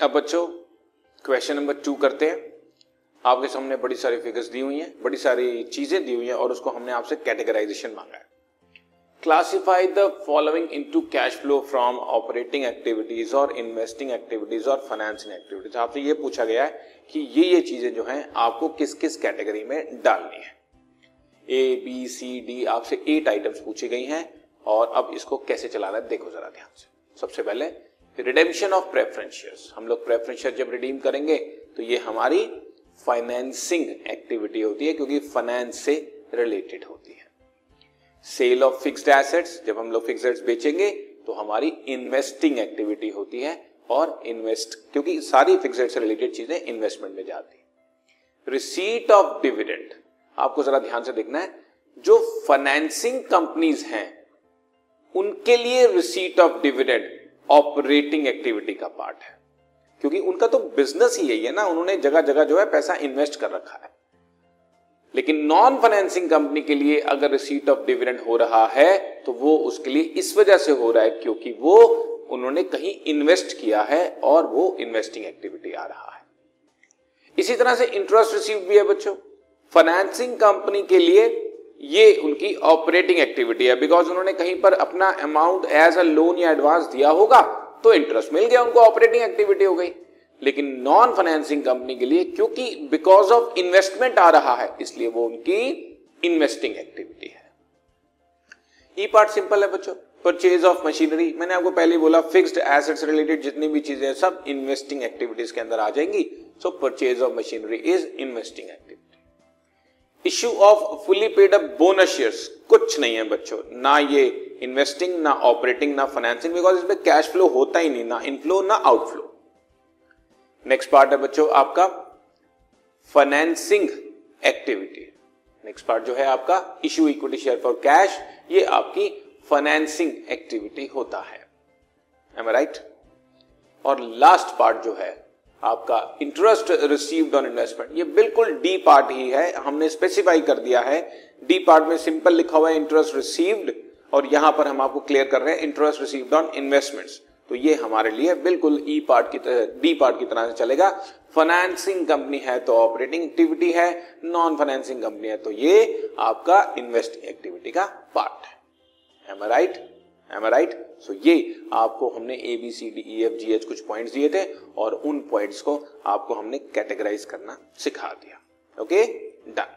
अब बच्चों question number two करते हैं। आपके सामने बड़ी सारी फिगर्स दी हुई हैं, बड़ी सारी चीज़ें दी हुई हैं और उसको हमने आपसे कैटेगराइजेशन मांगा है। Classify the following into cash flow from operating activities और इन्वेस्टिंग एक्टिविटीज़ और फाइनेंसिंग एक्टिविटीज़ आपसे ये पूछा गया है कि ये ये चीज़ें जो हैं, आपको किस किस कैटेगरी में डालनी है। ए बी सी डी आपसे एट आइटम्स पूछी गई हैं और अब इसको कैसे चलाना है, देखो जरा ध्यान से। सबसे पहले रिडेम्पशन ऑफ़ प्रेफरेंस हम लोग प्रेफरेंस जब रिडीम करेंगे तो ये हमारी फाइनेंसिंग एक्टिविटी होती है, क्योंकि फाइनेंस से रिलेटेड होती है। सेल ऑफ़ फिक्स्ड एसेट्स जब हम लोग फिक्स्ड बेचेंगे तो हमारी इन्वेस्टिंग एक्टिविटी होती है, और इन्वेस्ट क्योंकि सारी फिक्स्ड से रिलेटेड चीज़ें इन्वेस्टमेंट में जाती है। रिसीट ऑफ़ डिविडेंड आपको जरा ध्यान से देखना है, जो फाइनेंसिंग कंपनीज़ हैं, उनके लिए receipt of dividend operating activity का पार्ट है। क्योंकि उनका तो बिज़नेस ही यही है ना, उन्होंने जगह जगह जो है पैसा इन्वेस्ट कर रखा है। लेकिन नॉन फाइनेंसिंग कंपनी के लिए अगर रिसीट ऑफ़ डिविडेंड हो रहा है तो वो उसके लिए इस वजह से हो रहा है क्योंकि वो उन्होंने कहीं इन्वेस्ट किया है और वो इन्वेस्टिंग एक्टिविटी आ रहा है। इसी तरह से इंटरेस्ट रिसीव भी है बच्चों। फाइनेंसिंग कंपनी के लिए ये उनकी ऑपरेटिंग एक्टिविटी है। बिकॉज़ उन्होंने कहीं पर अपना अमाउंट एज अ लोन या एडवांस दिया होगा तो इंटरेस्ट मिल गया उनको ऑपरेटिंग एक्टिविटी हो गई। लेकिन नॉन फाइनेंसिंग कंपनी के लिए, क्योंकि बिकॉज़ ऑफ़ इन्वेस्टमेंट आ रहा है, इसलिए वो उनकी इन्वेस्टिंग एक्टिविटी है। ई पार्ट सिंपल है बच्चों। परचेज ऑफ़ मशीनरी मैंने आपको पहले बोला फिक्स्ड एसेट्स रिलेटेड जितनी भी चीज़ें सब इन्वेस्टिंग एक्टिविटीज़ के अंदर आ जाएँगी। So purchase of machinery is investing activity issue of fully paid up bonus shares कुछ नहीं है बच्चों। ना ये इन्वेस्टिंग ना ऑपरेटिंग ना फाइनेंसिंग बिकॉज़ इसमें कैश फ्लो होता ही नहीं, ना इनफ्लो ना आउटफ्लो नेक्स्ट पार्ट है बच्चों आपका फाइनेंसिंग एक्टिविटी नेक्स्ट पार्ट जो है आपका issue equity share for cash ये आपकी फाइनेंसिंग एक्टिविटी होता है। एम राइट और लास्ट पार्ट जो है आपका इंटरेस्ट रिसीव्ड ऑन इन्वेस्टमेंट ये बिल्कुल डी पार्ट ही है। हमने स्पेसिफाई कर दिया है। डी पार्ट में सिंपल लिखा हुआ है इंटरेस्ट रिसीव्ड और यहाँ पर हम आपको क्लियर कर रहे हैं इंटरेस्ट रिसीव्ड ऑन इन्वेस्टमेंट्स तो ये हमारे लिए बिल्कुल ई पार्ट की तरह डी पार्ट की तरह से चलेगा। फाइनेंसिंग कंपनी है तो ऑपरेटिंग एक्टिविटी है नॉन फाइनेंसिंग कंपनी है तो ये आपका इन्वेस्टिंग एक्टिविटी का पार्ट है। Right am I right so ये आपको हमने A B C D E F G H कुछ पॉइंट्स दिए थे और उन पॉइंट्स को आपको हमने कैटेगराइज करना सिखा दिया। Okay okay? Done